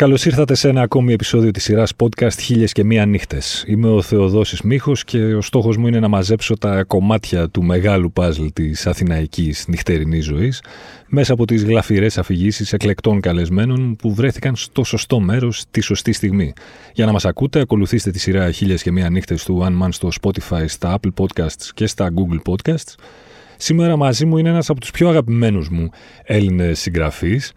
Καλώς ήρθατε σε ένα ακόμη επεισόδιο της σειράς podcast Χίλιες και Μία Νύχτες. Είμαι ο Θεοδόσης Μίχος και ο στόχος μου είναι να μαζέψω τα κομμάτια του μεγάλου παζλ της αθηναϊκής νυχτερινής ζωής μέσα από τις γλαφυρές αφηγήσεις εκλεκτών καλεσμένων που βρέθηκαν στο σωστό μέρος τη σωστή στιγμή. Για να μας ακούτε, ακολουθήστε τη σειρά Χίλιες και Μία Νύχτες του One Man στο Spotify, στα Apple Podcasts και στα Google Podcasts. Σήμερα μαζί μου είναι ένας από τους πιο αγαπημένους μου Έλληνες συγγραφείς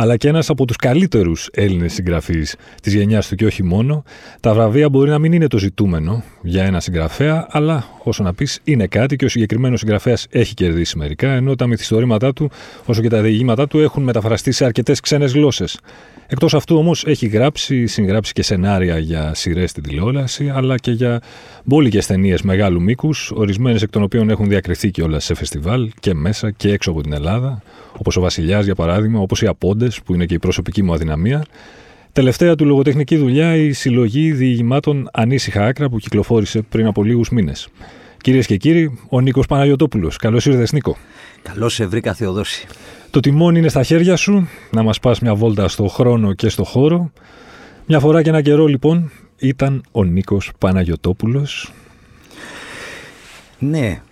αλλά και ένας από τους καλύτερους Έλληνες συγγραφείς της γενιάς του και όχι μόνο. Τα βραβεία μπορεί να μην είναι το ζητούμενο για ένα συγγραφέα, αλλά όσο να πεις, είναι κάτι και ο συγκεκριμένος συγγραφέας έχει κερδίσει μερικά, ενώ τα μυθιστορήματά του, όσο και τα διηγήματά του, έχουν μεταφραστεί σε αρκετές ξένες γλώσσες. Εκτός αυτού όμως έχει γράψει, συγγράψει και σενάρια για σειρές στην τηλεόραση, αλλά και για μπόλικες ταινίες μεγάλου μήκους, ορισμένες εκ των οποίων έχουν διακριθεί κιόλας σε φεστιβάλ και μέσα και έξω από την Ελλάδα, όπως ο Βασιλιάς για παράδειγμα, όπως οι Απόντες, που είναι και η προσωπική μου αδυναμία. Τελευταία του λογοτεχνική δουλειά η συλλογή διηγημάτων Ανήσυχα Άκρα που κυκλοφόρησε πριν από λίγους μήνες. Κυρίες και κύριοι, ο Νίκος Παναγιοτόπουλος. Καλώς ήρθες, Νίκο. Καλώς σε βρήκα, Θεοδόση. Το τιμόνι είναι στα χέρια σου, να μας πας μια βόλτα στο χρόνο και στο χώρο. Μια φορά και ένα καιρό λοιπόν ήταν ο Νίκος Παναγιωτόπουλος. Ναι,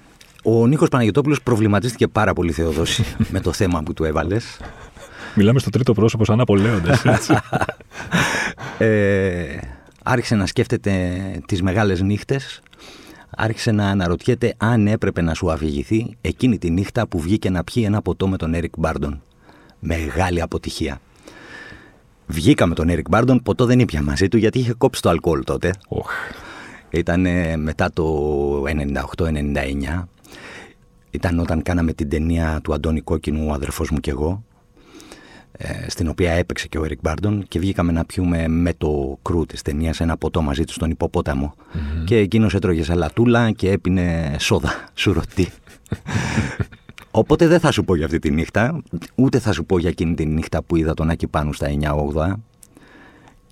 ο Νίκος Παναγιωτόπουλος προβληματίστηκε πάρα πολύ Θεοδόση με το θέμα που του έβαλες. Μιλάμε στο τρίτο πρόσωπο σαν απολέοντες, έτσι. ε, άρχισε να σκέφτεται τις μεγάλες νύχτες άρχισε να αναρωτιέται αν έπρεπε να σου αφηγηθεί εκείνη τη νύχτα που βγήκε να πιει ένα ποτό με τον Έρικ Μπάρντον. Μεγάλη αποτυχία. Βγήκα με τον Έρικ Μπάρντον, ποτό δεν ήπια μαζί του γιατί είχε κόψει το αλκοόλ τότε. Oh. Ήταν μετά το 98-99. Ήταν όταν κάναμε την ταινία του Αντώνη Κόκκινου, ο αδερφός μου και εγώ, ε, στην οποία έπαιξε και ο Ερικ Μπάρντον και βγήκαμε να πιούμε με το κρού της ταινίας ένα ποτό μαζί του στον υποπόταμο. Και εκείνος έτρωγε σαλατούλα και έπινε σόδα, σουρωτή. Οπότε δεν θα σου πω για αυτή τη νύχτα, ούτε θα σου πω για εκείνη τη νύχτα που είδα τον Άκη πάνω στα 9-8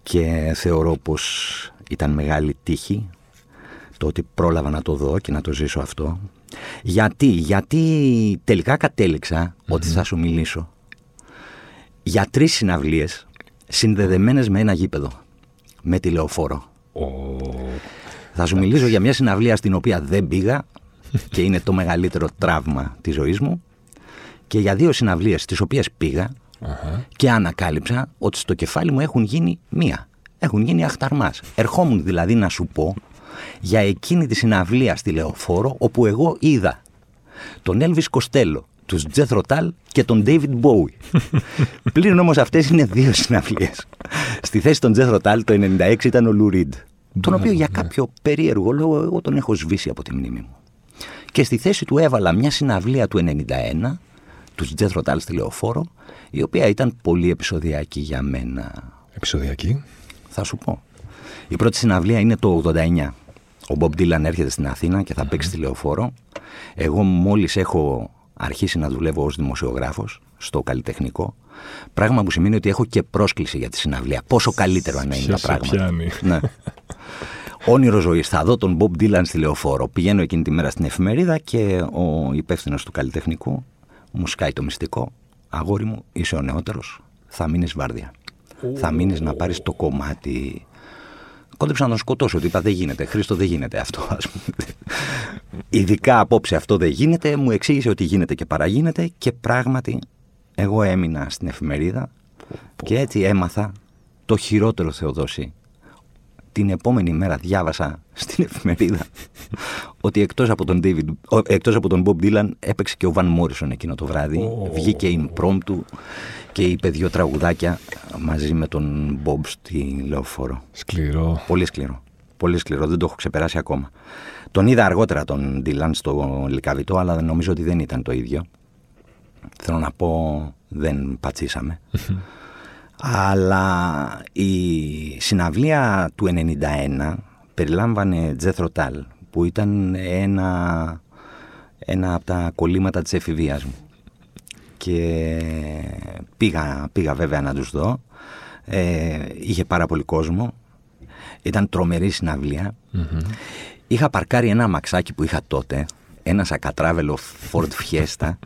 και θεωρώ πως ήταν μεγάλη τύχη το ότι πρόλαβα να το δω και να το ζήσω αυτό. Γιατί, γιατί τελικά ότι θα σου μιλήσω για τρεις συναυλίες συνδεδεμένες με ένα γήπεδο. Με τηλεοφόρο. Θα σου μιλήσω για μια συναυλία στην οποία δεν πήγα και είναι το μεγαλύτερο τραύμα της ζωής μου. Και για δύο συναυλίες στις οποίες και ανακάλυψα ότι στο κεφάλι μου έχουν γίνει μία. Έχουν γίνει αχταρμάς. Ερχόμουν δηλαδή να σου πω για εκείνη τη συναυλία στη Λεωφόρο όπου εγώ είδα τον Έλβης Κοστέλο, τους Τζεθ και τον David Bowie. Πλην όμως αυτές είναι δύο συναυλίες. Στη θέση των Τζεθ το 96 ήταν ο Λου Ριντ. Τον οποίο για κάποιο περίεργο λόγο εγώ τον έχω σβήσει από τη μνήμη μου. Και στη θέση του έβαλα μια συναυλία του 91, τους Τζεθ στη Λεωφόρο, η οποία ήταν πολύ επεισοδιακή για μένα. Επεισοδιακή; Θα σου πω. Η πρώτη συναυλία είναι το 89. Ο Μπομπ Ντίλαν έρχεται στην Αθήνα και θα παίξει στη Λεωφόρο. Εγώ μόλις έχω αρχίσει να δουλεύω ως δημοσιογράφος στο καλλιτεχνικό, πράγμα που σημαίνει ότι έχω και πρόσκληση για τη συναυλία. Πόσο καλύτερο αν είναι τα πράγματα. Ναι. Όνειρο ζωής. Θα δω τον Bob Dylan στη λεωφόρο. Πηγαίνω εκείνη τη μέρα στην εφημερίδα και ο υπεύθυνος του καλλιτεχνικού μου σκάει το μυστικό. Αγόρι μου, είσαι ο νεότερος. Θα μείνεις βάρδια. Θα μείνεις να πάρεις το κομμάτι κόντεψα να τον σκοτώσω. Ότι είπα δεν γίνεται. Χρήστο δεν γίνεται αυτό, ας πούμε. Ειδικά απόψε αυτό δεν γίνεται. Μου εξήγησε ότι γίνεται και παραγίνεται και πράγματι εγώ έμεινα στην εφημερίδα και έτσι έμαθα το χειρότερο Θεοδόση. Την επόμενη μέρα διάβασα στην εφημερίδα ότι εκτός από τον, David, εκτός από τον Bob Dylan έπαιξε και ο Van Morrison εκείνο το βράδυ. Oh. Βγήκε impromptu και είπε δύο τραγουδάκια μαζί με τον Μπομπ στη λεωφόρο. Σκληρό. Πολύ σκληρό. Πολύ σκληρό, δεν το έχω ξεπεράσει ακόμα. Τον είδα αργότερα τον Ντίλαν στο Λικαβιτό, αλλά νομίζω ότι δεν ήταν το ίδιο. Θέλω να πω, δεν πατσίσαμε. Αλλά η συναυλία του 91 περιλάμβανε Τζεθροτάλ, που ήταν ένα, ένα από τα κολλήματα της εφηβείας μου και πήγα, πήγα βέβαια να τους δω. Ε, είχε πάρα πολύ κόσμο. Ήταν τρομερή Είχα παρκάρει ένα αμαξάκι που είχα τότε, ένα σακατράβελο Ford Fiesta.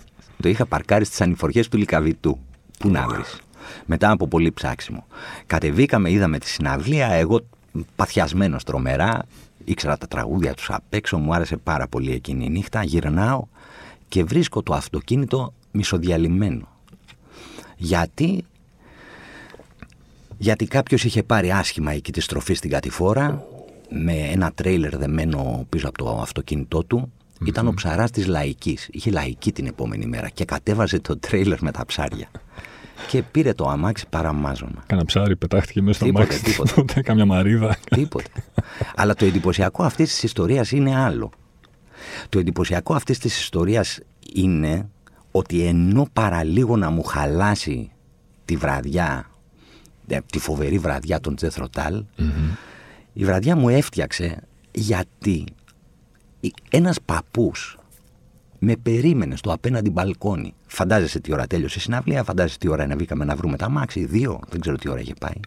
το είχα παρκάρει στις ανηφοριές του Λικαβιτού. Πού να βρεις. Μετά από πολύ ψάξιμο. Κατεβήκαμε, είδαμε τη συναυλία. Εγώ παθιασμένος τρομερά. Ήξερα τα τραγούδια τους απ' έξω. Μου άρεσε πάρα πολύ εκείνη η νύχτα. Γυρνάω και βρίσκω το αυτοκίνητο μισοδιαλυμένο. Γιατί γιατί κάποιος είχε πάρει άσχημα εκεί τη στροφή στην κατηφόρα με ένα τρέιλερ δεμένο πίσω από το αυτοκίνητό του. Ήταν ο ψαράς της Λαϊκής. Είχε Λαϊκή την επόμενη μέρα και κατέβαζε το τρέιλερ με τα ψάρια. Και πήρε το αμάξι παραμάζωμα. Κάνα ψάρι πετάχτηκε μέσα στο Τίποτε, αμάξι. τίποτε. Τότε, Κάμια μαρίδα. Τίποτε. Αλλά το εντυπωσιακό αυτής της ιστορίας είναι άλλο. Το εντυπωσιακό αυτής της ιστορίας είναι ότι ενώ παραλίγο να μου χαλάσει τη βραδιά, ε, τη φοβερή βραδιά των Τζεθροτάλ, η βραδιά μου έφτιαξε γιατί η- ένας παππούς με περίμενε στο απέναντι μπαλκόνι. Φαντάζεσαι τι ώρα τέλειωσε η συναυλία, φαντάζεσαι τι ώρα ανεβήκαμε να βρούμε τα μάξι, δύο, δεν ξέρω τι ώρα είχε πάει.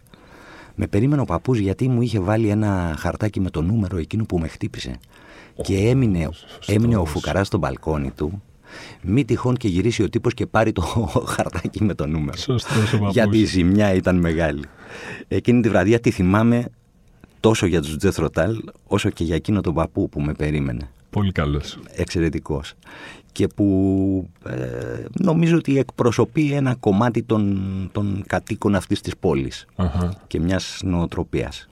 Με περίμενε ο παππούς γιατί μου είχε βάλει ένα χαρτάκι με το νούμερο εκείνο που με χτύπησε. Και έμεινε, έμεινε ο φουκαράς στο μπαλκόνι του, μη τυχόν και γυρίσει ο τύπος και πάρει το χαρτάκι με το νούμερο. Σωστός ο παππούς. Γιατί η ζημιά ήταν μεγάλη. Εκείνη τη βραδιά τη θυμάμαι τόσο για τους Τζεθροτάλ όσο και για εκείνο τον παππού που με περίμενε Πολύ καλός. εξαιρετικός και που ε, νομίζω ότι εκπροσωπεί ένα κομμάτι των, των κατοίκων αυτής της πόλης Αχα. και μιας νοοτροπίας.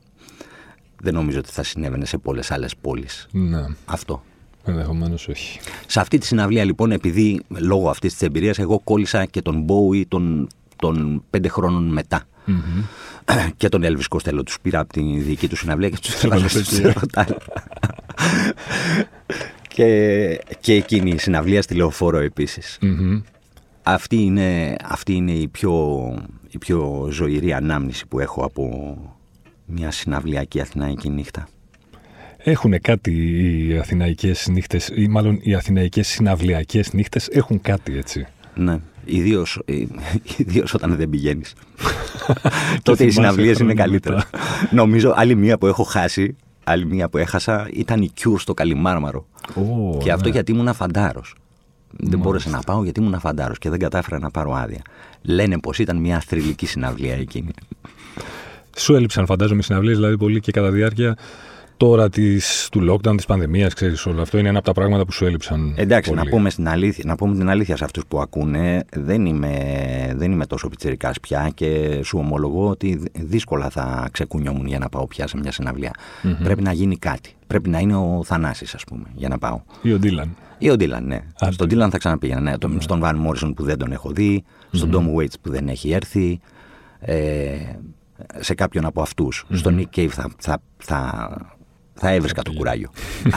Δεν νομίζω ότι θα συνέβαινε σε πολλές άλλες πόλεις. Ναι, Αυτό. ενδεχομένως όχι. Σε αυτή τη συναυλία λοιπόν, επειδή λόγω αυτής της εμπειρίας εγώ κόλλησα και τον Bowie των, των πέντε χρόνων μετά. και τον Elvis Costello τους πήρα από τη δική του συναυλία και τους έβαλα έβαλες στους εκεί. Ροτάλ. Και, και εκείνη η συναυλία στη Λεωφόρο επίσης. Μμμ. Αυτή είναι, αυτή είναι η, πιο, η πιο ζωηρή ανάμνηση που έχω από μια συναυλιακή αθηναϊκή νύχτα. Έχουν κάτι οι αθηναϊκές νύχτες, ή μάλλον οι αθηναϊκές συναυλιακές νύχτες έχουν κάτι έτσι; Ναι. Ιδίως ιδίως όταν δεν πηγαίνεις. Τότε οι θυμάσαι συναυλίες είναι χρόνια καλύτερες. μετά. Νομίζω άλλη μία που έχω χάσει, άλλη μία που έχασα ήταν η Cure στο Καλιμάρμαρο. Ω, και αυτό ναι. γιατί ήμουν φαντάρος. Δεν μπόρεσα να πάω γιατί ήμουν φαντάρος και δεν κατάφερα να πάρω άδεια. Λένε πως ήταν μια θρηλυκή συναυλία εκείνη. Σου έλειψαν φαντάζομαι οι συναυλίες, δηλαδή πολύ και κατά διάρκεια τώρα της, του lockdown, της πανδημίας, ξέρεις όλο αυτό είναι ένα από τα πράγματα που σου έλειψαν Εντάξει, πολύ. να πούμε, στην αλήθεια, να πούμε την αλήθεια σε αυτούς που ακούνε, δεν είμαι, δεν είμαι τόσο πιτσιρικάς πια και σου ομολογώ ότι δ- δύσκολα θα ξεκουνιόμουν για να πάω πια σε μια συναυλια Πρέπει να γίνει κάτι. Πρέπει να είναι ο Θανάσης, ας πούμε, για να πάω. Ή ο Ντίλαν. Ή ο Ντίλαν, ναι. Στον Ντίλαν θα ξαναπήγαινα, ναι. Τον- Στον Βαν Μόρισον που δεν τον έχω δει, στον Tom Waits που δεν έχει έρθει, ε, σε κάποιον από αυτούς. Στον Nick Cave θα, θα, θα, θα έβρισκα το κουράγιο.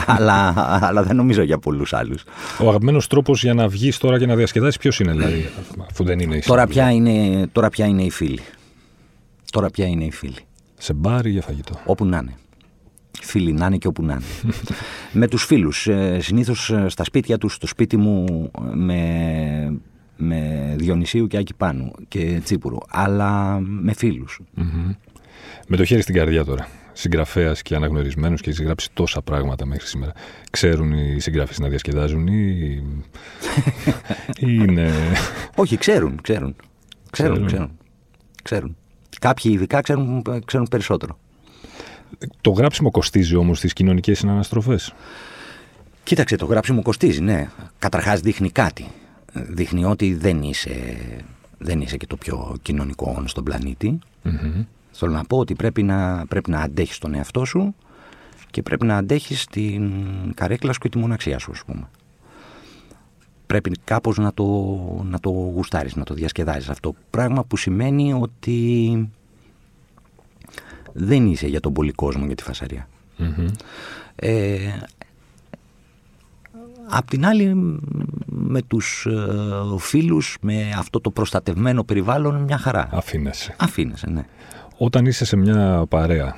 αλλά, αλλά δεν νομίζω για πολλούς άλλους. Ο αγαπημένος τρόπος για να βγεις τώρα και να διασκεδάσεις ποιος είναι δηλαδή, αφού δεν είναι η Τώρα συναυλία. πια, είναι, τώρα πια είναι οι φίλοι. Τώρα πια είναι οι φίλοι. Σε μπάρ ή για φαγητό; Όπου να είναι. Φίλοι να είναι και όπου να είναι. με τους φίλους. Ε, συνήθως ε, στα σπίτια τους, στο σπίτι μου ε, με, με Διονυσίου και Άκη Πάνου και Τσίπουρου. Αλλά με φίλους. Με το χέρι στην καρδιά τώρα. Συγγραφέας και αναγνωρισμένος και έχει γράψει τόσα πράγματα μέχρι σήμερα. Ξέρουν οι συγγραφείς να διασκεδάζουν ή. ή είναι. Όχι, ξέρουν, ξέρουν. Ξέρουν, Ξέρουν. ξέρουν. ξέρουν. Κάποιοι ειδικά ξέρουν, ξέρουν περισσότερο. Το γράψιμο κοστίζει όμως στις κοινωνικές συναναστροφές. Κοίταξε, το γράψιμο κοστίζει, ναι. Καταρχάς δείχνει κάτι. Δείχνει ότι δεν είσαι, δεν είσαι και το πιο κοινωνικό όν στον πλανήτη. Θέλω να πω ότι πρέπει να, πρέπει να αντέχεις τον εαυτό σου και πρέπει να αντέχεις την καρέκλα σου και τη μοναξία σου, ας πούμε. Πρέπει κάπως να το, να το γουστάρεις, να το διασκεδάζεις αυτό. Πράγμα που σημαίνει ότι δεν είσαι για τον πολύ κόσμο για τη φασαρία. Ε, Απ' την άλλη μ, με τους ε, φίλους, με αυτό το προστατευμένο περιβάλλον μια χαρά. Αφήνεσαι. Αφήνεσαι, ναι. Όταν είσαι σε μια παρέα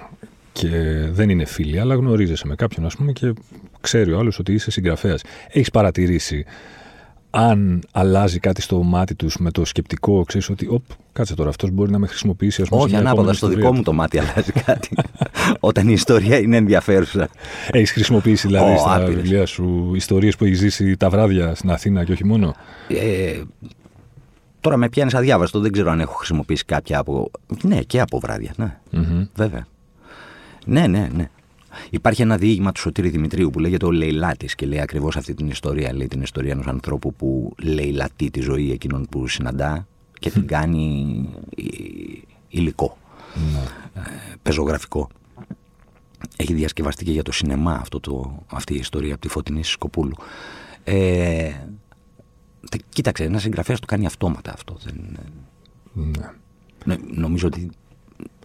και δεν είναι φίλοι, αλλά γνωρίζεσαι με κάποιον, ας πούμε, και ξέρει ο άλλος ότι είσαι συγγραφέας. Έχεις παρατηρήσει αν αλλάζει κάτι στο μάτι τους με το σκεπτικό, ξέρεις ότι, οπ, κάτσε τώρα, αυτός μπορεί να με χρησιμοποιήσει. Ας πούμε, Όχι σε μια ανάποδα, επόμενη στο ιστορία δικό μου το μάτι αλλάζει κάτι. Όταν η ιστορία είναι ενδιαφέρουσα. Έχεις χρησιμοποιήσει δηλαδή Ω, στα άπειρες. βιβλία σου ιστορίες που έχεις ζήσει τα βράδια στην Αθήνα και όχι μόνο; Ε, Τώρα με πιάνεις αδιάβαστο, δεν ξέρω αν έχω χρησιμοποιήσει κάποια από. Ναι, και από βράδια, ναι. Μμμ. Βέβαια. Ναι, ναι, ναι. Υπάρχει ένα διήγημα του Σωτήρη Δημητρίου που λέγεται Ο Λεϊλάτης και λέει ακριβώς αυτή την ιστορία. Λέει την ιστορία ενός ανθρώπου που λαιλατεί τη ζωή εκείνων που συναντά και την κάνει υλικό, υλικό, ε, πεζογραφικό. Έχει διασκευαστεί και για το σινεμά αυτό το, αυτή η ιστορία από τη Φωτεινή Σκοπούλου. Ε, τε- κοίταξε, ένας συγγραφέας το κάνει αυτόματα αυτό. Δεν, Ναι. ναι, νομίζω ότι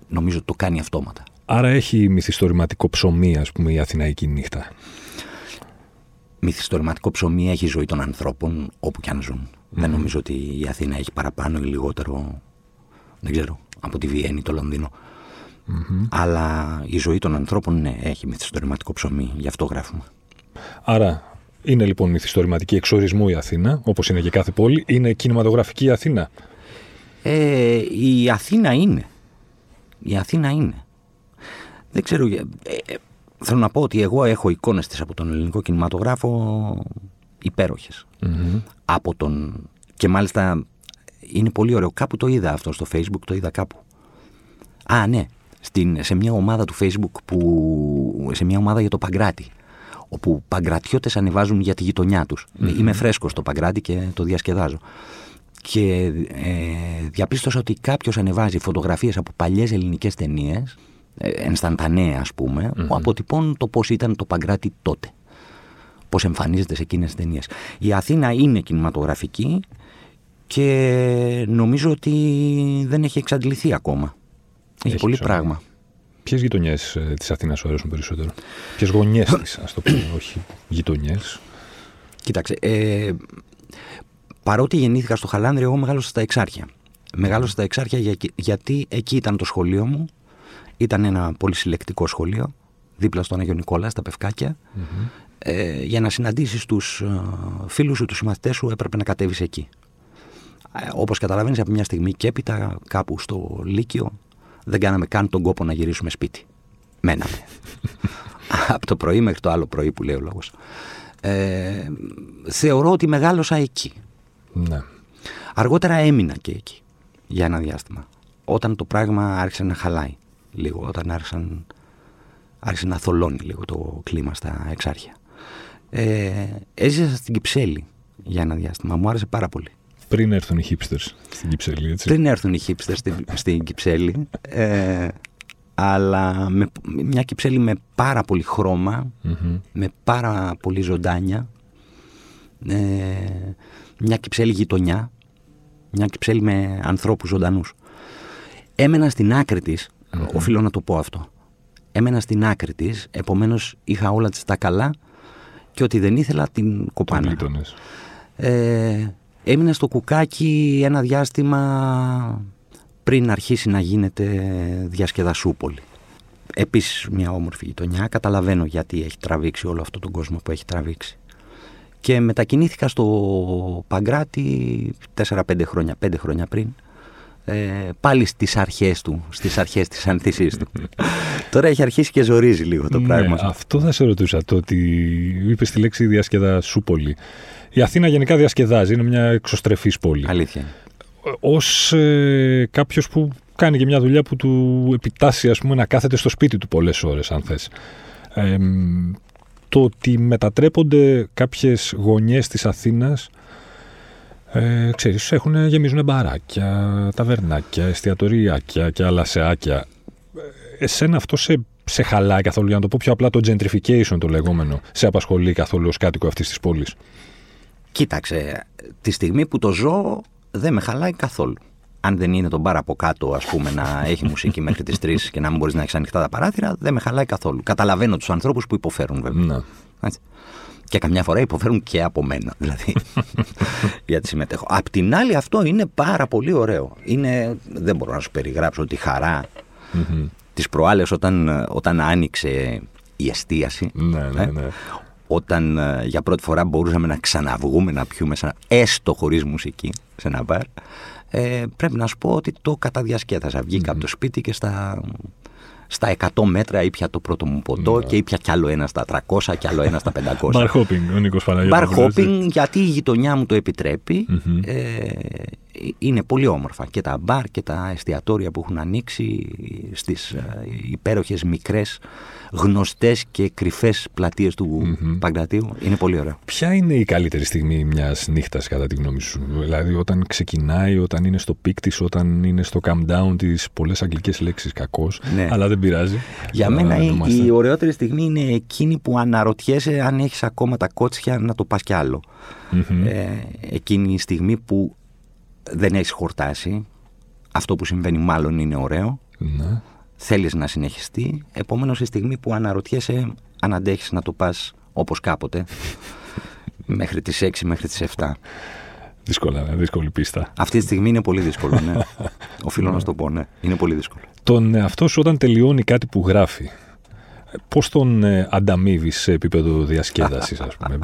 νομίζω ότι το κάνει αυτόματα. Άρα έχει μυθιστορηματικό ψωμί, ας πούμε, η Αθηναϊκή νύχτα. Μυθιστορηματικό ψωμί έχει η ζωή των ανθρώπων όπου κι αν ζουν. Δεν νομίζω ότι η Αθήνα έχει παραπάνω ή λιγότερο, δεν ξέρω, από τη Βιέννη ή το λονδινο Αλλά η ζωή των ανθρώπων, ναι, έχει μυθιστορηματικό ψωμί. Γι' αυτό γράφουμε. Άρα είναι λοιπόν μυθιστορηματική εξορισμού η Αθήνα, όπως είναι και κάθε πόλη. Είναι κινηματογραφική η Αθήνα. Ε, η Αθήνα είναι. Η Αθήνα είναι. Δεν ξέρω. ε, ε, θέλω να πω ότι εγώ έχω εικόνες της από τον ελληνικό κινηματογράφο υπέροχες. Από τον... Και μάλιστα είναι πολύ ωραίο. Κάπου το είδα αυτό στο facebook, το είδα κάπου. Α, ναι. Στην, σε μια ομάδα του facebook που... Σε μια ομάδα για το Παγκράτη. Όπου παγκρατιώτες ανεβάζουν για τη γειτονιά τους. Είμαι φρέσκος στο Παγκράτη και το διασκεδάζω. Και ε, διαπίστωσα ότι κάποιος ανεβάζει φωτογραφίες από παλιές ελληνικές ταινίες, ε, ενσταντανέα ας πούμε, που αποτυπώνουν το πώς ήταν το Παγκράτη τότε. Πώς εμφανίζεται σε εκείνες τις ταινίες. Η Αθήνα είναι κινηματογραφική και νομίζω ότι δεν έχει εξαντληθεί ακόμα. Έχει, Έχει πολύ ψωμί. πράγμα. Ποιες γειτονιές της Αθήνας σου αρέσουν περισσότερο, Ποιες γωνιές της, ας το πούμε, όχι γειτονιές; Κοίταξε, ε, παρότι γεννήθηκα στο Χαλάνδρι, εγώ μεγάλωσα στα Εξάρχεια. Μεγάλωσα στα Εξάρχεια για- γιατί εκεί ήταν το σχολείο μου. Ήταν ένα πολύ συλλεκτικό σχολείο, δίπλα στον Αγιο Νικόλας, στα Πευκάκια. Ε, για να συναντήσεις τους ε, φίλους σου, τους συμμαθητές σου, έπρεπε να κατέβεις εκεί. Ε, όπως καταλαβαίνεις, από μια στιγμή και έπειτα κάπου στο Λύκειο δεν κάναμε καν τον κόπο να γυρίσουμε σπίτι. Μέναμε. από το πρωί μέχρι το άλλο πρωί που λέει ο λόγος. Ε, θεωρώ ότι μεγάλωσα εκεί. Ναι. Αργότερα έμεινα και εκεί για ένα διάστημα. Όταν το πράγμα άρχισε να χαλάει λίγο, όταν άρχισαν, άρχισε να θολώνει λίγο το κλίμα στα εξάρχεια. Ε, έζησα στην Κυψέλη για ένα διάστημα. Μου άρεσε πάρα πολύ. Πριν έρθουν οι hipsters στην Κυψέλη, έτσι. Πριν έρθουν οι hipsters στην, στην Κυψέλη, ε, αλλά με, μια Κυψέλη με πάρα πολύ χρώμα, Μμμ. με πάρα πολύ ζωντάνια, ε, μια Κυψέλη γειτονιά, μια Κυψέλη με ανθρώπους ζωντανούς. Έμενα στην άκρη της, οφείλω να το πω αυτό, έμενα στην άκρη της, επομένως είχα όλα της τα καλά και ότι δεν ήθελα την Τον κοπάνα. γείτονες. Ε, έμεινα στο κουκάκι ένα διάστημα πριν αρχίσει να γίνεται διασκεδασούπολη. Επίσης μια όμορφη γειτονιά. Καταλαβαίνω γιατί έχει τραβήξει όλο αυτό τον κόσμο που έχει τραβήξει. Και μετακινήθηκα στο Παγκράτη 4-5 χρόνια, 5 χρόνια πριν. Ε, πάλι στις αρχές του, στις αρχές της ανθίσης του. Τώρα έχει αρχίσει και ζορίζει λίγο το Ναι, πράγμα. αυτό θα σε ρωτούσα. Το ότι είπες τη λέξη διασκεδασούπολη. Η Αθήνα γενικά διασκεδάζει, είναι μια εξωστρεφής πόλη. Αλήθεια. είναι. Ω ε, κάποιος που κάνει και μια δουλειά που του επιτάσσει ας πούμε, να κάθεται στο σπίτι του πολλές ώρες, αν θες. Ε, μ, το ότι μετατρέπονται κάποιες γωνιές της Αθήνας ε, ξέρεις, έχουν, γεμίζουν μπαράκια, ταβερνάκια, εστιατοριάκια και αλασεάκια. Ε, Εσένα αυτό σε, σε χαλάει καθόλου, για να το πω πιο απλά το gentrification το λεγόμενο, σε απασχολεί καθόλου ως κάτοικο αυτής της πόλης; Κοίταξε, τη στιγμή που το ζω δεν με χαλάει καθόλου. Αν δεν είναι τον μπαρ από κάτω, ας πούμε, να έχει μουσική μέχρι τις 3 και να μην μπορείς να έχεις ανοιχτά τα παράθυρα, δεν με χαλάει καθόλου. Καταλαβαίνω τους ανθρώπους που υποφέρουν, βέβαια. Ναι. Έτσι. Και καμιά φορά υποφέρουν και από μένα, δηλαδή. γιατί συμμετέχω. Απ' την άλλη, αυτό είναι πάρα πολύ ωραίο. Είναι, δεν μπορώ να σου περιγράψω τη χαρά Μμμ. τις προάλλες όταν, όταν άνοιξε η εστίαση. Ναι, ναι, ε, ναι. Όταν ε, για πρώτη φορά μπορούσαμε να ξαναβγούμε να πιούμε σε ένα, έστω χωρίς μουσική σε ένα μπαρ ε, πρέπει να σου πω ότι το καταδιασκέδασα βγήκα από το σπίτι και στα, στα 100 μέτρα ήπια το πρώτο μου ποτό και ήπια κι άλλο ένα στα 300 κι άλλο ένα στα 500 Bar hopping, ο Νίκος Bar Παναγιώτης. hopping γιατί η γειτονιά μου το επιτρέπει Μμμ. ε, είναι πολύ όμορφα και τα μπαρ και τα εστιατόρια που έχουν ανοίξει στις ε, υπέροχες μικρές γνωστές και κρυφές πλατείες του mm Παγκρατίου είναι πολύ ωραίο. Ποια είναι η καλύτερη στιγμή μιας νύχτας κατά τη γνώμη σου; Δηλαδή όταν ξεκινάει, όταν είναι στο peak της, όταν είναι στο calm down της πολλές αγγλικές λέξεις κακός ναι. αλλά δεν πειράζει. Για μένα η, η ωραιότερη στιγμή είναι εκείνη που αναρωτιέσαι αν έχεις ακόμα τα κότσια να το πας κι άλλο. Ε, εκείνη η στιγμή που δεν έχεις χορτάσει, αυτό που συμβαίνει μάλλον είναι ωραίο, ναι. θέλεις να συνεχιστεί, επομένως η στιγμή που αναρωτιέσαι αν αντέχεις να το πας όπως κάποτε, μέχρι τις 6, μέχρι τις 7. Δύσκολα, ναι, δύσκολη πίστα. Αυτή τη στιγμή είναι πολύ δύσκολο, ναι. Οφείλω να σου το πω, ναι. Είναι πολύ δύσκολο. Τον εαυτό σου όταν τελειώνει κάτι που γράφει, Πώς τον ε, ανταμείβεις σε επίπεδο διασκέδασης, ας πούμε;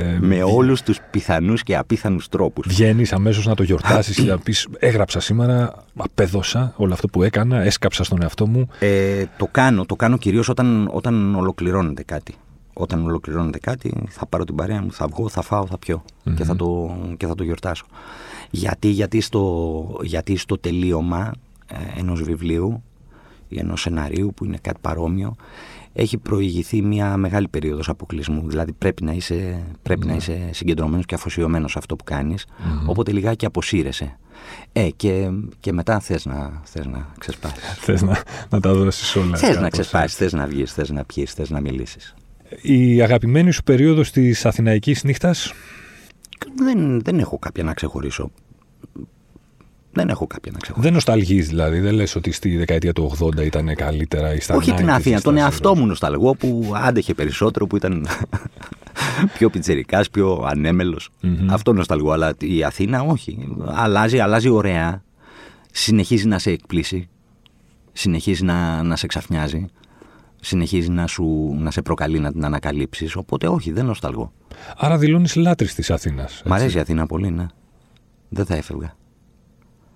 ε, με όλους τους πιθανούς και απίθανους τρόπους. Βγαίνεις αμέσως να το γιορτάσεις και να πεις: Έγραψα σήμερα, απέδωσα όλο αυτό που έκανα, έσκαψα στον εαυτό μου. Ε, το κάνω, το κάνω κυρίως όταν, όταν ολοκληρώνεται κάτι. Όταν ολοκληρώνεται κάτι, θα πάρω την παρέα μου, θα βγω, θα φάω, θα πιω και, θα το, και θα το γιορτάσω. Γιατί, γιατί, στο, γιατί στο τελείωμα ε, ενός βιβλίου ή ενός σεναρίου που είναι κάτι παρόμοιο, έχει προηγηθεί μια μεγάλη περίοδος αποκλεισμού. Δηλαδή πρέπει να είσαι, πρέπει να ναι. είσαι συγκεντρωμένος και αφοσιωμένος σε αυτό που κάνεις. Οπότε λιγάκι αποσύρεσαι. Ε, και, και μετά θες να, θες να ξεσπάσεις. θες να, να τα δώσεις όλα. Θες να ξεσπάσεις, θες να βγεις, θες να πιει, θες να μιλήσεις. Η αγαπημένη σου περίοδος της Αθηναϊκής νύχτας; Δεν, δεν έχω κάποια να ξεχωρίσω. Δεν έχω κάποια να ξεχωρίσω. Δεν νοσταλγείς δηλαδή. Δεν λες ότι στη δεκαετία του 80 ήταν καλύτερα ή στα Όχι την Αθήνα, τον εαυτό μου νοσταλγώ που άντεχε περισσότερο, που ήταν πιο πιτσερικάς, πιο ανέμελος. Αυτό νοσταλγώ. Αλλά η Αθήνα όχι. Αλλάζει, αλλάζει ωραία. Συνεχίζει να σε εκπλήσει. Συνεχίζει να, να σε ξαφνιάζει. Συνεχίζει να, σου, να σε προκαλεί να την ανακαλύψεις. Οπότε όχι, δεν νοσταλγώ. Άρα δηλώνεις λάτρης της Αθήνας. Μ' αρέσει η Αθήνα πολύ, ναι. Δεν θα έφευγα.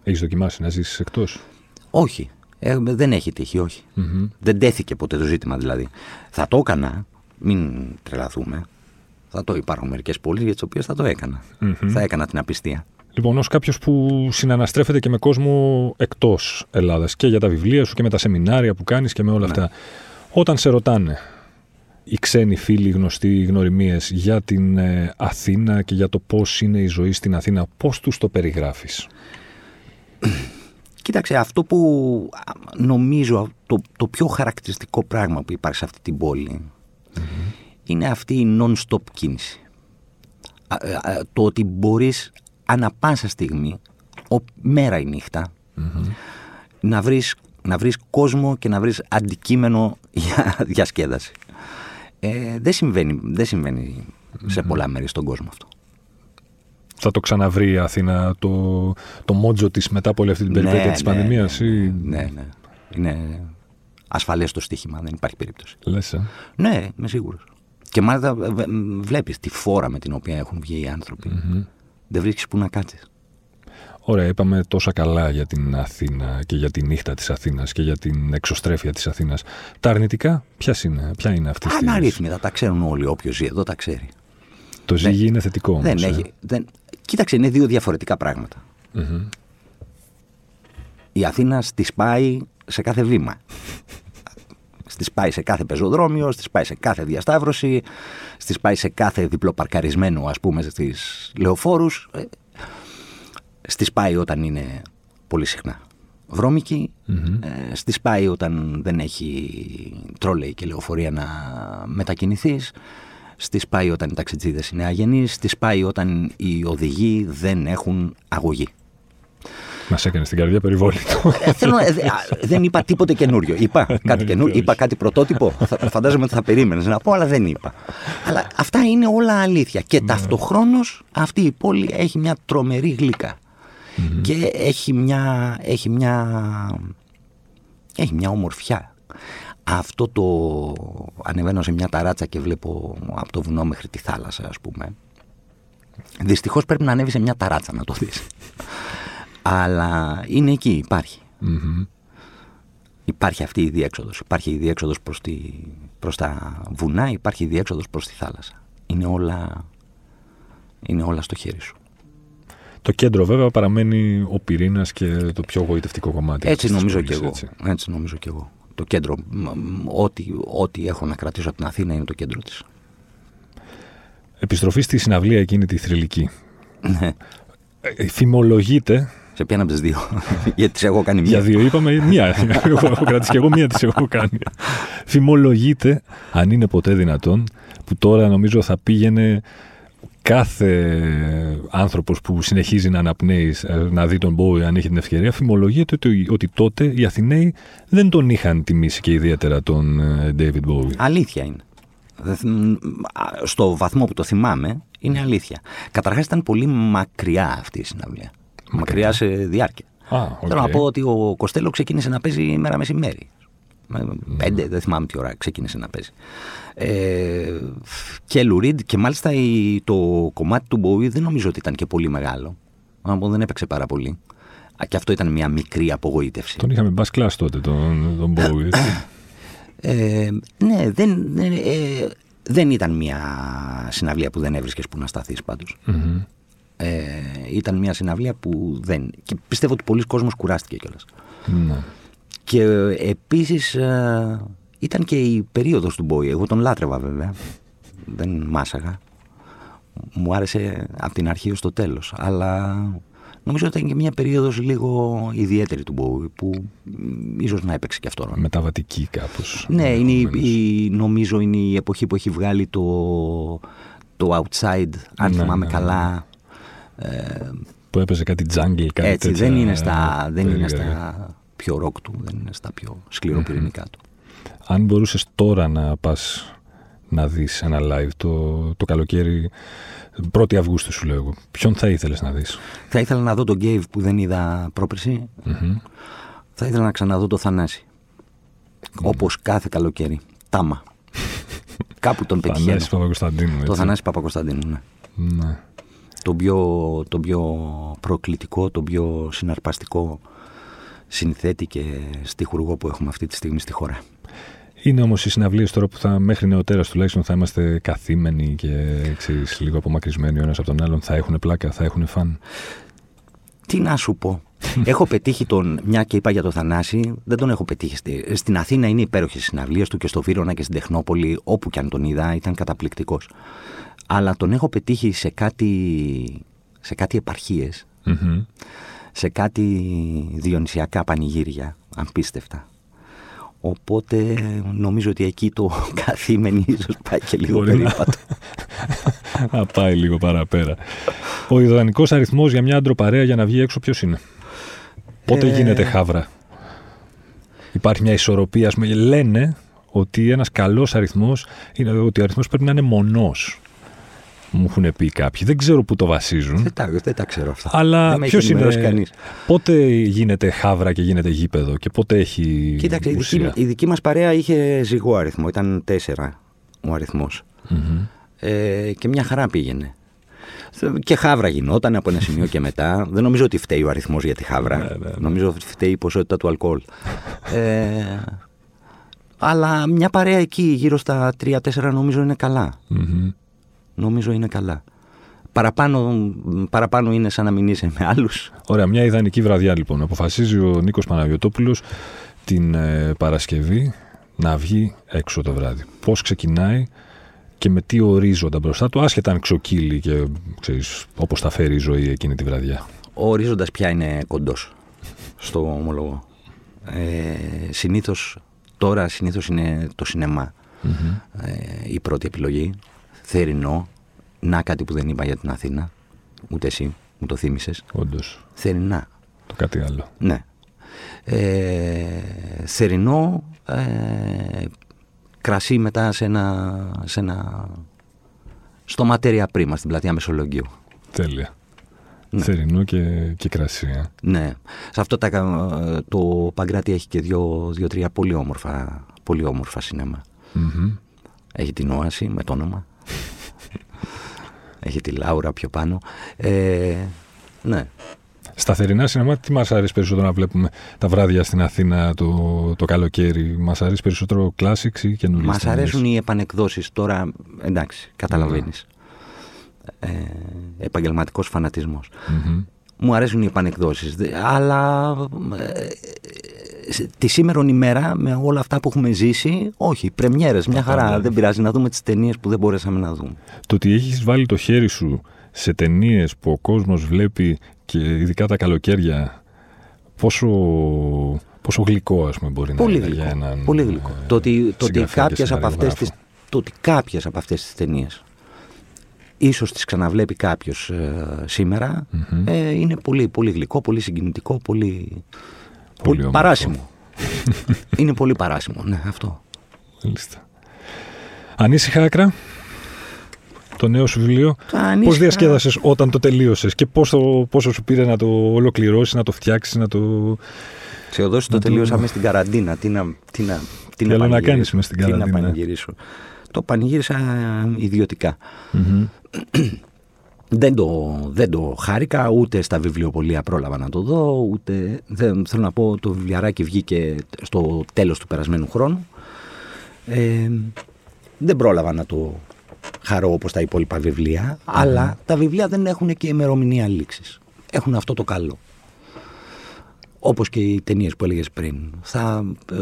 Έχεις δοκιμάσει να ζήσεις εκτός; Όχι. Ε, δεν έχει τύχει, Δεν τέθηκε ποτέ το ζήτημα δηλαδή. Θα το έκανα, μην τρελαθούμε. Θα το υπάρχουν μερικές πόλεις για τις οποίες θα το εκανα Θα έκανα την απιστία. Λοιπόν, ως κάποιος που συναναστρέφεται και με κόσμο εκτός Ελλάδας και για τα βιβλία σου και με τα σεμινάρια που κάνεις και με όλα ναι. αυτά. Όταν σε ρωτάνε οι ξένοι φίλοι, γνωστοί, γνωριμίες για την ε, Αθήνα και για το πώς είναι η ζωή στην Αθήνα, πώς τους το περιγράφεις; Κοίταξε, αυτό που νομίζω το, το πιο χαρακτηριστικό πράγμα που υπάρχει σε αυτή την πολη είναι αυτή η non-stop κίνηση. το ότι μπορείς ανα πάσα στιγμή, ο, μέρα ή νυχτα να, βρεις, να βρεις κόσμο και να βρεις αντικείμενο για διασκέδαση. Ε, δεν συμβαίνει, δεν συμβαίνει σε πολλά μέρη στον κόσμο αυτό θα το ξαναβρει η Αθήνα το, το μότζο της μετά από όλη αυτή την περιπέτεια ναι, της ναι, πανδημίας ναι, ή... ναι, ναι. Είναι ασφαλές το στοίχημα, δεν υπάρχει περίπτωση. Λες, ε; Ναι, είμαι σίγουρος. Και μάλιστα βλέπεις τη φόρα με την οποία έχουν βγει οι άνθρωποι. Mm-hmm. Δεν βρίσκεις που να κάτσεις. Ωραία, είπαμε τόσα καλά για την Αθήνα και για τη νύχτα της Αθήνας και για την εξωστρέφεια της Αθήνας. Τα αρνητικά ποια είναι, ποια είναι αυτή τη Αναρρύθμιτα, τα ξέρουν όλοι. Όποιος ζει εδώ τα ξέρει. Το ζύγι είναι θετικό. Δεν ε. έχει, δεν, Κοίταξε, είναι δύο διαφορετικά Η Αθήνα στη πάει σε κάθε βήμα. Στη πάει σε κάθε πεζοδρόμιο, στη πάει σε κάθε διασταύρωση, στη πάει σε κάθε διπλοπαρκαρισμένο, ας πούμε, στις λεωφόρους. Ε, στη πάει όταν είναι πολύ συχνά βρώμικη, ε, στη πάει όταν δεν έχει τρόλεϊ και λεωφορεία να μετακινηθείς, Στη πάει όταν οι ταξιτζίδες είναι αγενείς, στη πάει όταν οι οδηγοί δεν έχουν αγωγή. Μας έκανε στην καρδιά περιβόλητο. Ε, θέλω, ε, δεν είπα τίποτε καινούριο. Είπα ναι, κάτι καινούριο, είπα κάτι πρωτότυπο. Φαντάζομαι ότι θα περίμενες να πω, αλλά δεν είπα. Αλλά αυτά είναι όλα αλήθεια. Και ναι. ταυτοχρόνως αυτή η πόλη έχει μια τρομερή γλύκα. Και έχει μια, έχει μια, έχει μια ομορφιά αυτό το ανεβαίνω σε μια ταράτσα και βλέπω από το βουνό μέχρι τη θάλασσα ας πούμε δυστυχώς πρέπει να ανέβει σε μια ταράτσα να το δεις αλλά είναι εκεί υπάρχει υπάρχει αυτή η διέξοδος υπάρχει η διέξοδος προς, τη, προς τα βουνά υπάρχει η διέξοδος προς τη θάλασσα είναι όλα, είναι όλα στο χέρι σου Το κέντρο βέβαια παραμένει ο πυρήνας και το πιο γοητευτικό κομμάτι. Έτσι νομίζω και εγώ. Έτσι. νομίζω και εγώ. Το κέντρο. Ό,τι, ό,τι έχω να κρατήσω από την Αθήνα είναι το κέντρο της. Επιστροφή στη συναυλία εκείνη τη θρηλυκή. Ναι. Ε, φημολογείται σε ποια από τις δύο. Γιατί τις έχω κάνει μία. Για δύο είπαμε μία. έχω κρατήσει και εγώ μία τις έχω κάνει. Φημολογείται, αν είναι ποτέ δυνατόν, που τώρα νομίζω θα πήγαινε κάθε άνθρωπος που συνεχίζει να αναπνέει ε, να δει τον Μπόι αν έχει την ευκαιρία φημολογείται ότι, ότι τότε οι Αθηναίοι δεν τον είχαν τιμήσει και ιδιαίτερα τον ε, David Bowie. Αλήθεια είναι. Στο βαθμό που το θυμάμαι είναι αλήθεια. Καταρχάς ήταν πολύ μακριά αυτή η συναυλία μακριά σε διάρκεια. okay. Θέλω να πω ότι ο Κοστέλο ξεκίνησε να παίζει μέρα μεσημέρι. Πέντε, δεν θυμάμαι τι ώρα ξεκίνησε να παίζει. Ε, και Λουρίντ και μάλιστα το κομμάτι του Μποουί δεν νομίζω ότι ήταν και πολύ μεγάλο. Να πω δεν έπαιξε πάρα πολύ. Και αυτό ήταν μια μικρή απογοήτευση. Τον είχαμε μπας κλάς τότε, τον, τον Bowie. ε, ναι, δεν, ε, δεν ήταν μια συναυλία που δεν έβρισκες που να σταθείς πάντως. Mm-hmm ε, ήταν μια συναυλία που δεν. Και πιστεύω ότι πολλοί κόσμος κουράστηκε κιόλας. Ναι. Και ε, επίσης ε, ήταν και η περίοδος του Μπόι. Εγώ τον λάτρευα βέβαια. δεν μάσαγα. Μου άρεσε από την αρχή ως το τέλος. Αλλά νομίζω ότι ήταν και μια περίοδος λίγο ιδιαίτερη του Μπόι που ίσως να έπαιξε και αυτό. Μεταβατική κάπως. Ναι, είναι η, νομίζω είναι η εποχή που έχει βγάλει το, το Outside, αν ναι, θυμάμαι ναι, καλά που έπαιζε κάτι jungle, κάτι Έτσι, τέτοια, δεν είναι στα, δεν είναι στα πιο ροκ του, δεν είναι στα πιο σκληροπυρηνικά του. Αν μπορούσες τώρα να πας να δεις ένα live το, το καλοκαίρι 1η Αυγούστου σου λέω εγώ. Ποιον θα ήθελες να δεις; Θα ήθελα να δω τον Γκέιβ που δεν είδα πρόπερση. Θα ήθελα να ξαναδώ το Θανάση. Mm. Όπως κάθε καλοκαίρι. Τάμα. Κάπου τον πετυχαίνω. Θανάση Παπακοσταντίνου. Το Θανάση Παπακοσταντίνου, ναι. ναι το πιο, το πιο προκλητικό, το πιο συναρπαστικό συνθέτη και στιχουργό που έχουμε αυτή τη στιγμή στη χώρα. Είναι όμως οι συναυλίες τώρα που θα, μέχρι νεοτέρας τουλάχιστον θα είμαστε καθήμενοι και ξέρεις, λίγο απομακρυσμένοι ο ένας από τον άλλον. Θα έχουν πλάκα, θα έχουν φαν. Τι να σου πω. έχω πετύχει τον. Μια και είπα για τον Θανάση, δεν τον έχω πετύχει. Στην Αθήνα είναι υπέροχες συναυλίες του και στο Βύρονα και στην Τεχνόπολη, όπου και αν τον είδα, ήταν καταπληκτικός αλλά τον έχω πετύχει σε κάτι, σε κάτι επαρχίες, σε κάτι διονυσιακά πανηγύρια, πίστευτα. Οπότε νομίζω ότι εκεί το καθήμενη ίσως πάει και λίγο περίπατο. Να πάει λίγο παραπέρα. Ο ιδανικός αριθμός για μια άντροπαρέα για να βγει έξω ποιος είναι; Πότε ε... γίνεται χάβρα; Υπάρχει μια ισορροπία. Ας πούμε, λένε ότι ένας καλός αριθμός είναι ότι ο αριθμός πρέπει να είναι μονός μου έχουν πει κάποιοι. Δεν ξέρω πού το βασίζουν. Δεν τα, δεν τα ξέρω αυτά. Αλλά ποιος είναι. Κανείς. Πότε γίνεται χάβρα και γίνεται γήπεδο και πότε έχει. Κοίταξε, η δική, η δική μας παρέα είχε ζυγό αριθμό. Ήταν τέσσερα ο αριθμο Ε, και μια χαρά πήγαινε. Και χάβρα γινόταν από ένα σημείο και μετά. Δεν νομίζω ότι φταίει ο αριθμός για τη χάβρα. Ναι, ναι, ναι. Νομίζω ότι φταίει η ποσότητα του αλκοόλ. ε, αλλά μια παρέα εκεί γύρω στα 3-4 νομίζω είναι νομίζω είναι καλά. Παραπάνω, παραπάνω είναι σαν να μην είσαι με άλλους. Ωραία, μια ιδανική βραδιά λοιπόν. Αποφασίζει ο Νίκος Παναγιωτόπουλος την ε, Παρασκευή να βγει έξω το βράδυ. Πώς ξεκινάει και με τι ορίζοντα μπροστά του, άσχετα αν ξοκύλει και ξέρεις, όπως τα φέρει η ζωή εκείνη τη βραδιά. Ο ορίζοντας πια είναι κοντός στο ομολογώ. Ε, συνήθως, τώρα συνήθως είναι το σινεμα ε, η πρώτη επιλογή θερινό. Να κάτι που δεν είπα για την Αθήνα. Ούτε εσύ μου το θύμισες. Όντως. Θερινά. Το κάτι άλλο. Ναι. Ε, θερινό, ε, κρασί μετά σε ένα, σε ένα στο ματέρια πρίμα στην πλατεία Μεσολογγίου. Τέλεια. Ναι. Θερινό και, και κρασί. Ε. Ναι. Σε αυτό τα, το Παγκράτη έχει και δύο-τρία πολύ όμορφα, πολύ όμορφα Έχει την Όαση με το όνομα. Έχει τη Λάουρα πιο πάνω. Ε, ναι. Στα θερινά σινεμά, τι μας αρέσει περισσότερο να βλέπουμε; Τα βράδια στην Αθήνα το, το καλοκαίρι, Μας αρέσει περισσότερο classics ή καινούργιες. Μας αρέσουν οι επανεκδόσεις τώρα, εντάξει, καταλαβαίνεις. ε, επαγγελματικός Μου αρέσουν οι επανεκδόσεις, αλλά ε, τη σήμερα ημέρα με όλα αυτά που έχουμε ζήσει, όχι, πρεμιέρες, μια χαρά, δεν πειράζει να δούμε τις ταινίες που δεν μπορέσαμε να δούμε. Το ότι έχεις βάλει το χέρι σου σε ταινίες που ο κόσμος βλέπει και ειδικά τα καλοκαίρια, πόσο Πόσο γλυκό, ας πούμε, μπορεί πολύ να είναι για έναν. Πολύ γλυκό. Ε, το ότι, το ότι κάποιες από αυτές τις, το ότι κάποιες από αυτές τις ταινίες ίσως τις ξαναβλέπει κάποιος ε, σημερα ε, είναι πολύ, πολύ γλυκό, πολύ συγκινητικό, πολύ, πολύ, παράσιμο. είναι πολύ παράσιμο, ναι, αυτό. Μάλιστα. Ανήσυχα άκρα, το νέο σου βιβλίο. Πώς διασκέδασες όταν το τελείωσες και πόσο, πόσο σου πήρε να το ολοκληρώσεις, να το φτιάξεις, να το. Θεοδόση το τελείωσαμε στην καραντίνα. Τι να, τι να, τι να, να κάνεις μες στην καραντίνα. Τι να πανηγυρίσω. Το πανηγύρισα ιδιωτικά. δεν, το, δεν το χάρηκα, ούτε στα βιβλιοπολία πρόλαβα να το δω, ούτε. Δεν, θέλω να πω, το βιβλιαράκι βγήκε στο τέλος του περασμένου χρόνου. Ε, δεν πρόλαβα να το χαρώ όπως τα υπόλοιπα αλλά τα βιβλία δεν έχουν και ημερομηνία λήξης. Έχουν αυτό το καλό. Όπως και οι ταινίες που έλεγες πριν. Θα, ε,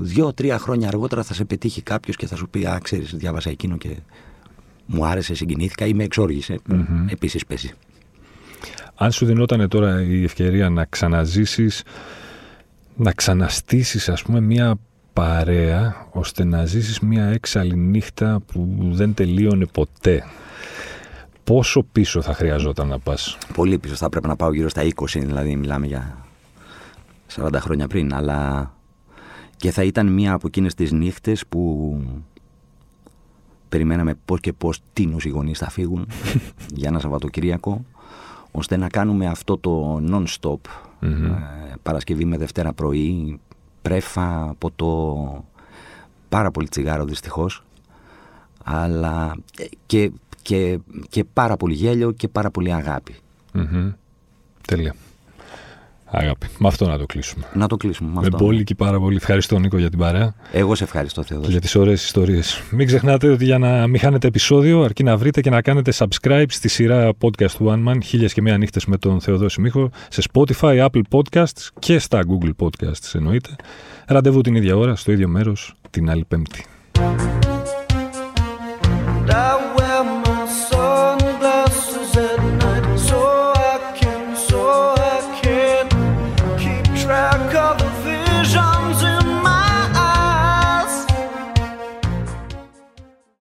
δύο-τρία χρόνια αργότερα θα σε πετύχει κάποιος και θα σου πει Α, ξέρεις, διάβασα εκείνο και μου άρεσε, συγκινήθηκα ή με εξόργησε. Mm-hmm. Επίσης πέσει. Αν σου δινόταν τώρα η ευκαιρία να ξαναζήσεις, να ξαναστήσεις ας πούμε μια παρέα ώστε να ζήσεις μια έξαλλη νύχτα που δεν τελείωνε ποτέ. Πόσο πίσω θα χρειαζόταν να πας; Πολύ πίσω. Θα πρέπει να πάω γύρω στα 20, δηλαδή μιλάμε για 40 χρόνια πριν. Αλλά και θα ήταν μια από εκείνες τις νύχτες που περιμέναμε πώς και πώς τίνους οι γονείς θα φύγουν για ένα Σαββατοκύριακο ώστε να κάνουμε αυτό το non-stop mm Παρασκευή με Δευτέρα πρωί πρέφα, ποτό, πάρα πολύ τσιγάρο δυστυχώς, αλλά και, και, και πάρα πολύ γέλιο και πάρα πολύ αγάπη. Mm-hmm. Τέλεια. Αγάπη. Με αυτό να το κλείσουμε. Να το κλείσουμε. Με, με πολύ και πάρα πολύ. Ευχαριστώ Νίκο για την παρέα. Εγώ σε ευχαριστώ Θεοδόση. Για τις ωραίες ιστορίες. Μην ξεχνάτε ότι για να μην χάνετε επεισόδιο αρκεί να βρείτε και να κάνετε subscribe στη σειρά podcast του One Man χίλιες και μία νύχτες με τον Θεοδόση Μίχο σε Spotify, Apple Podcasts και στα Google Podcasts εννοείται. Ραντεβού την ίδια ώρα, στο ίδιο μέρος, την άλλη Πέμπτη.